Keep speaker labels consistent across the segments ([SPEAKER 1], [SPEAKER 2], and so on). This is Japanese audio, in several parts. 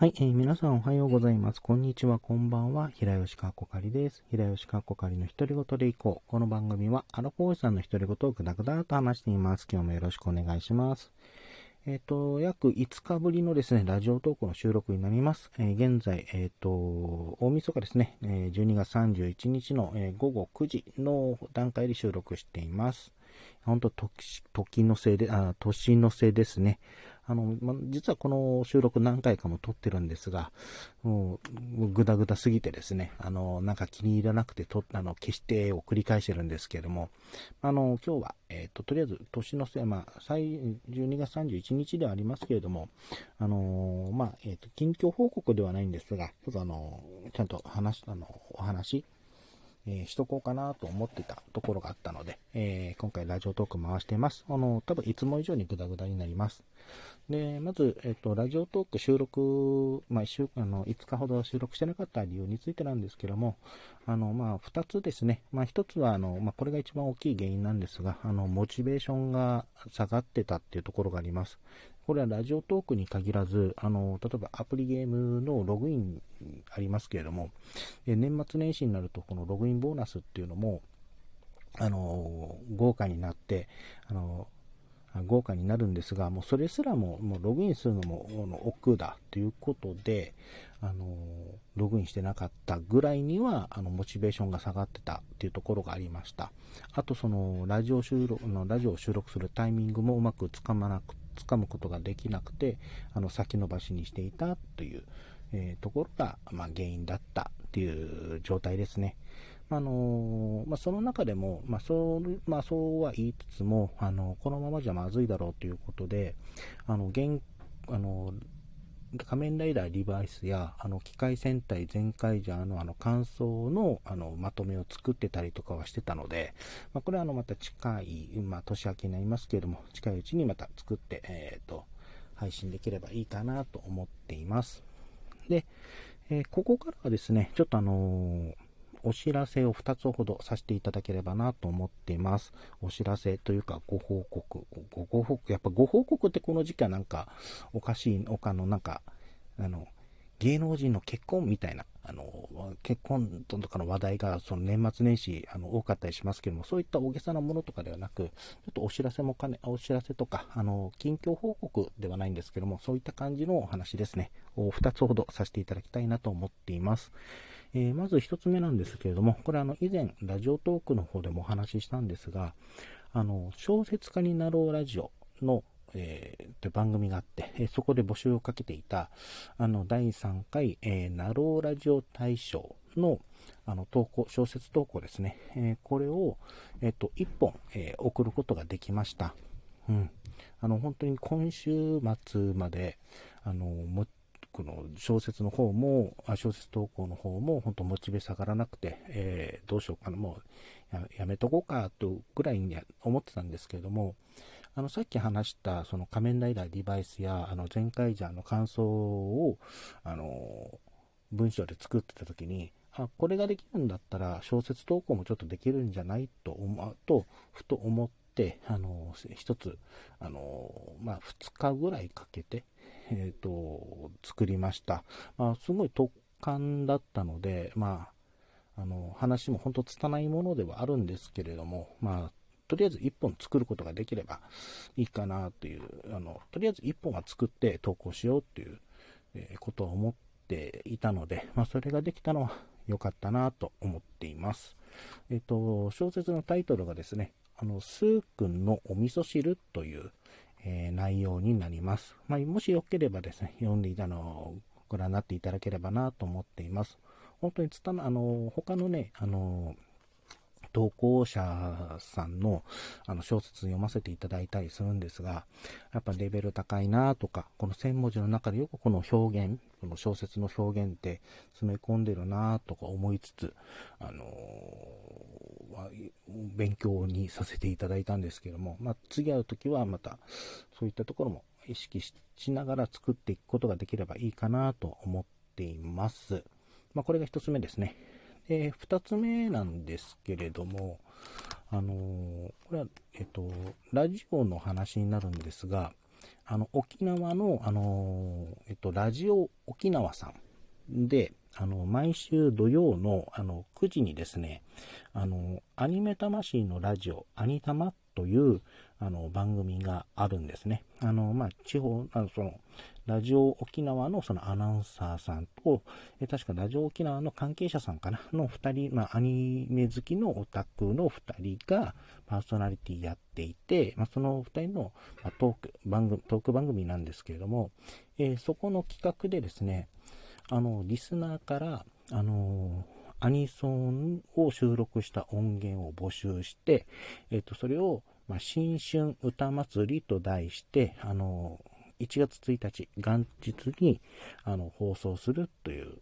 [SPEAKER 1] はい、えー、皆さんおはようございます。こんにちは、こんばんは。平吉かっこかりです。平吉かっこかりの独り言でいこう。この番組は、アラフォーさんの独り言をぐだぐだと話しています。今日もよろしくお願いします。えっ、ー、と、約5日ぶりのですね、ラジオトークの収録になります。えー、現在、えっ、ー、と、大晦日ですね、え12月31日の、え午後9時の段階で収録しています。本当時、時のせいで、あ、年のせいですね。あの、ま、実はこの収録何回かも撮ってるんですが、もう、ぐだぐだすぎてですね、あの、なんか気に入らなくてと、あの、消してを繰り返してるんですけれども、あの、今日は、えっ、ー、と、とりあえず、年のせい、まあ、最12月31日ではありますけれども、あの、まあ、えっ、ー、と、近況報告ではないんですが、ちょっとあの、ちゃんと話、あの、お話、えー、しとこうかなと思ってたところがあったので、えー、今回ラジオトーク回しています。あの、多分いつも以上にグダグダになります。で、まず、えっ、と、ラジオトーク収録、まあ、週間の5日ほど収録してなかった理由についてなんですけども、あの、まあ、2つですね。まあ、1つは、あの、まあ、これが一番大きい原因なんですが、あの、モチベーションが下がってたっていうところがあります。これはラジオトークに限らず、あの、例えばアプリゲームのログインありますけれども、年末年始になると、このログインボーナスっていうのも、あの、豪華になって、あの、豪華になるんですが、もうそれすらも、もうログインするのも億劫だということで、あの、ログインしてなかったぐらいには、あの、モチベーションが下がってたっていうところがありました。あと、その、ラジオ収録、の、ラジオを収録するタイミングもうまくつかまなく、つかむことができなくて、あの、先延ばしにしていたという、えー、ところが、まあ、原因だったっていう状態ですね。あのまあ、その中でも、まあそうまあ、そうは言いつつも、あのこのままじゃまずいだろうということで、あの現あの仮面ライダーリバイスやあの機械戦隊全開ジャーのあの感想のあのまとめを作ってたりとかはしてたので、まあ、これはあのまた近い、まあ、年明けになりますけれども、近いうちにまた作って、えーと、配信できればいいかなと思っています。で、えー、ここからはですね、ちょっとあのーお知らせを2つほどさせていただければなと思っています。お知らせというかご報告。ごご報告、やっぱご報告ってこの時期はなんかおかしい、他のなんか、あの、芸能人の結婚みたいな、あの、結婚とかの話題がその年末年始あの多かったりしますけども、そういった大げさなものとかではなく、ちょっとお知らせもかね、お知らせとか、あの、近況報告ではないんですけども、そういった感じのお話ですね、を2つほどさせていただきたいなと思っています。えー、まず1つ目なんですけれども、これあの以前ラジオトークの方でもお話ししたんですが、あの小説家になろうラジオの、えー、という番組があって、え、そこで募集をかけていたあの第3回、えー、なろうラジオ大賞のあの投稿、小説投稿ですね、えこれを、えっと1本、え送ることができました。うん、あの本当に今週末まであのこの小説の方も、あ小説投稿の方も、本当モチベ下がらなくて、えー、どうしようかな、もうややめとこうかとぐらいに思ってたんですけれども、あのさっき話したその仮面ライダーデバイスやあの前回ジャーの感想をあの文章で作ってた時にあこれができるんだったら小説投稿もちょっとできるんじゃないと思うとふと思ってあの一つあの、まあ、2日ぐらいかけてえー、と、作りました。まあ、すごい突貫だったので、まあ、あの、話も本当拙いものではあるんですけれども、まあ、とりあえず1本作ることができればいいかなという、あの、とりあえず1本は作って投稿しようという、えことを思っていたので、まあ、それができたのは良かったなと思っています。えっ、と、小説のタイトルがですね、あの、スー君のお味噌汁という、えー、内容になります。まあ、もしよければですね、読んでいたのをご覧になっていただければなと思っています。本当につたあの、他のね、あの、投稿者さんのあの小説読ませていただいたりするんですが、やっぱレベル高いなとか、この1000文字の中でよくこの表現、この小説の表現って詰め込んでるなとか思いつつ、あの勉強にさせていただいたんですけども、まあ、次会う時はまたそういったところも意識しながら作っていくことができればいいかなと思っています。まあ、これが1つ目ですね。で、2つ目なんですけれども、あのー、これは、えっと、ラジオの話になるんですが、あの、沖縄の、あの、えっと、ラジオ沖縄さんで、あの、毎週土曜の、あの、9時にですね、あの、アニメ魂のラジオ、アニタマという、あの、番組があるんですね。あの、まあ、地方、あの、その、ラジオ沖縄のそのアナウンサーさんと、え確かラジオ沖縄の関係者さんかな？の2人、まあ、アニメ好きのオタクの2人がパーソナリティやっていて、まあ、その2人の、まトーク番組、トーク番組なんですけれども、えー、そこの企画でですね、あの、リスナーから、あのアニソンを収録した音源を募集して、えっ、と、それを、まあ、新春歌祭りと題して、あの1月1日、元日にあの放送するという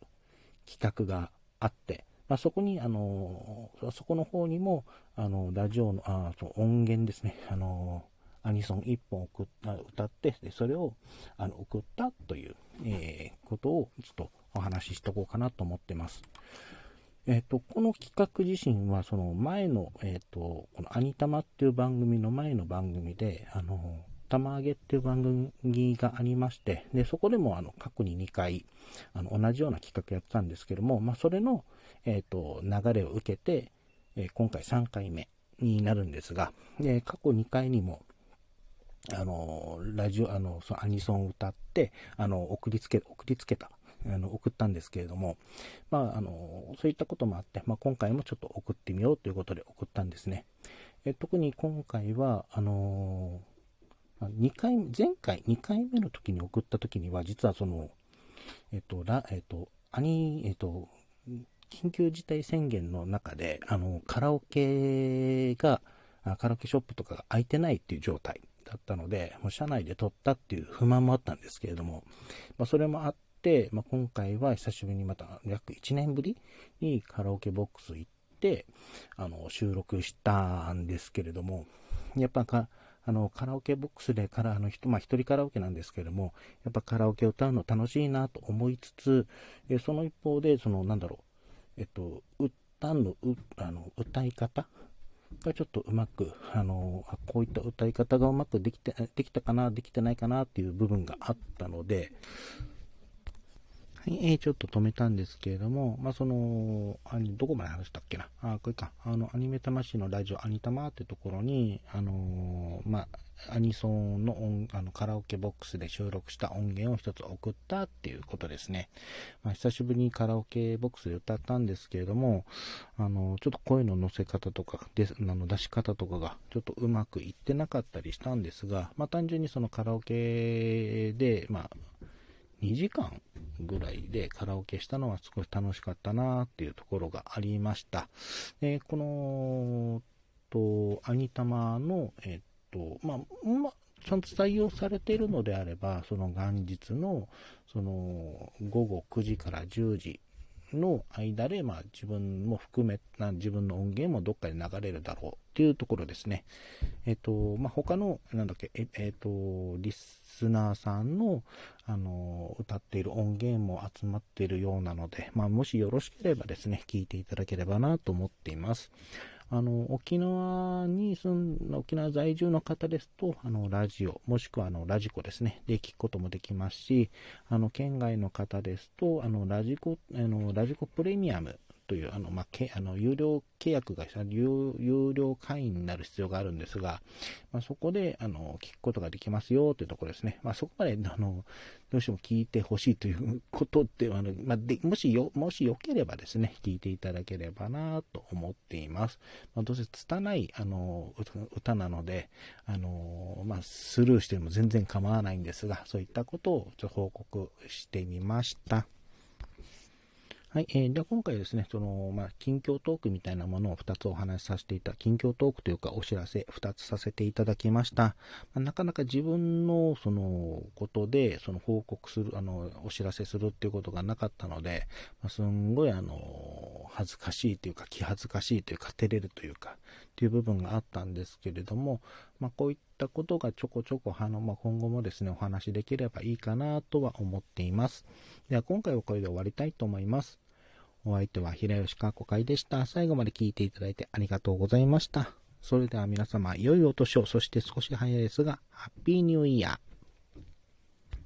[SPEAKER 1] 企画があって、まあ、そこに、あの、そこの方にも、あの、ラジオの、あそ音源ですね、あの、アニソン1本送った歌って、でそれをあの送ったという、えー、ことをちょっとお話ししとこうかなと思ってます。えっ、ー、と、この企画自身は、その前の、えっ、ー、と、このアニタマっていう番組の前の番組で、あの、玉揚げっていう番組がありまして、で、そこでもあの過去に2回、あの同じような企画やってたんですけども、まあ、それの、えっ、ー、と、流れを受けて、えー、今回3回目になるんですが、で、過去2回にも、あの、ラジオ、あの、そのアニソンを歌って、あの、送りつけ、送りつけた、あの、送ったんですけれども、まあ、あの、そういったこともあって、まあ、今回もちょっと送ってみようということで送ったんですね。え特に今回は、あの2回、前回2回目の時に送った時には、実はその、えっと、ら、えっと、アニ、えっと、緊急事態宣言の中で、あの、カラオケが、カラオケショップとかが開いてないっていう状態だったので、もう車内で撮ったっていう不満もあったんですけれども、まあ、それもあって、まあ、今回は久しぶりにまた約1年ぶりにカラオケボックス行って、あの、収録したんですけれども、やっぱか、あの、カラオケボックスでから、あの人、まあ一人カラオケなんですけども、やっぱカラオケを歌うの楽しいなと思いつつ、えその一方で、その、なんだろう、えっと、歌の、うあの歌い方がちょっとうまく、あのあ、こういった歌い方がうまくできて、できたかな、できてないかなっていう部分があったので、はい、えー、ちょっと止めたんですけれども、まあ、その、あどこまで話したっけな？あ、これか。あの、アニメ魂のラジオアニタマってところに、あのー、まあ、アニソンの音あのカラオケボックスで収録した音源を一つ送ったっていうことですね。まあ、久しぶりにカラオケボックスで歌ったんですけれども、あの、ちょっと声の乗せ方とかで、あの出し方とかがちょっとうまくいってなかったりしたんですが、まあ、単純にそのカラオケで、まあ、2時間ぐらいでカラオケしたのは少し楽しかったなっていうところがありました。えこの、と、アニタマの、えっと、まあ、まちゃんと採用されているのであれば、その元日の、その、午後9時から10時の間で、まあ、自分も含め、な自分の音源もどっかで流れるだろうっていうところですね。えっ、と、まあ、他の、なんだっけ、えっ、えと、リスナーさんの、あの、歌っている音源も集まっているようなので、まあ、もしよろしければですね、聞いていただければなと思っています。あの、沖縄に住ん、沖縄在住の方ですと、あの、ラジオ、もしくはあの、ラジコですね、で聞くこともできますし、あの、県外の方ですと、あの、ラジコ、あの、ラジコプレミアムという、あの、まあ、けあの有料契約が有、有料会員になる必要があるんですが、まあ、そこで、あの、聞くことができますよというところですね。まあ、そこまで、あの、どうしても聞いてほしいということでは、あの、ま、で、もしよ、もしよければですね、聞いていただければなと思っています。ま、どうせ拙い、あの、歌なので、あの、ま、スルーしても全然構わないんですが、そういったことをちょっと報告してみました。はい、えー、では今回ですね、その、まあ、近況トークみたいなものを2つお話しさせていた、近況トークというかお知らせ2つさせていただきました。まあ、なかなか自分のそのことで、その報告する、あの、お知らせするっていうことがなかったので、まあ、すんごいあの、恥ずかしいというか、気恥ずかしいというか、照れるというか、っていう部分があったんですけれども、まあ、こういったことがちょこちょこ、あの、まあ、今後もですね、お話できればいいかなとは思っています。では、今回はこれで終わりたいと思います。お相手は平吉かこ会でした。最後まで聞いていただいてありがとうございました。それでは皆様、良いお年を、そして少し早いですが、ハッピーニューイヤー。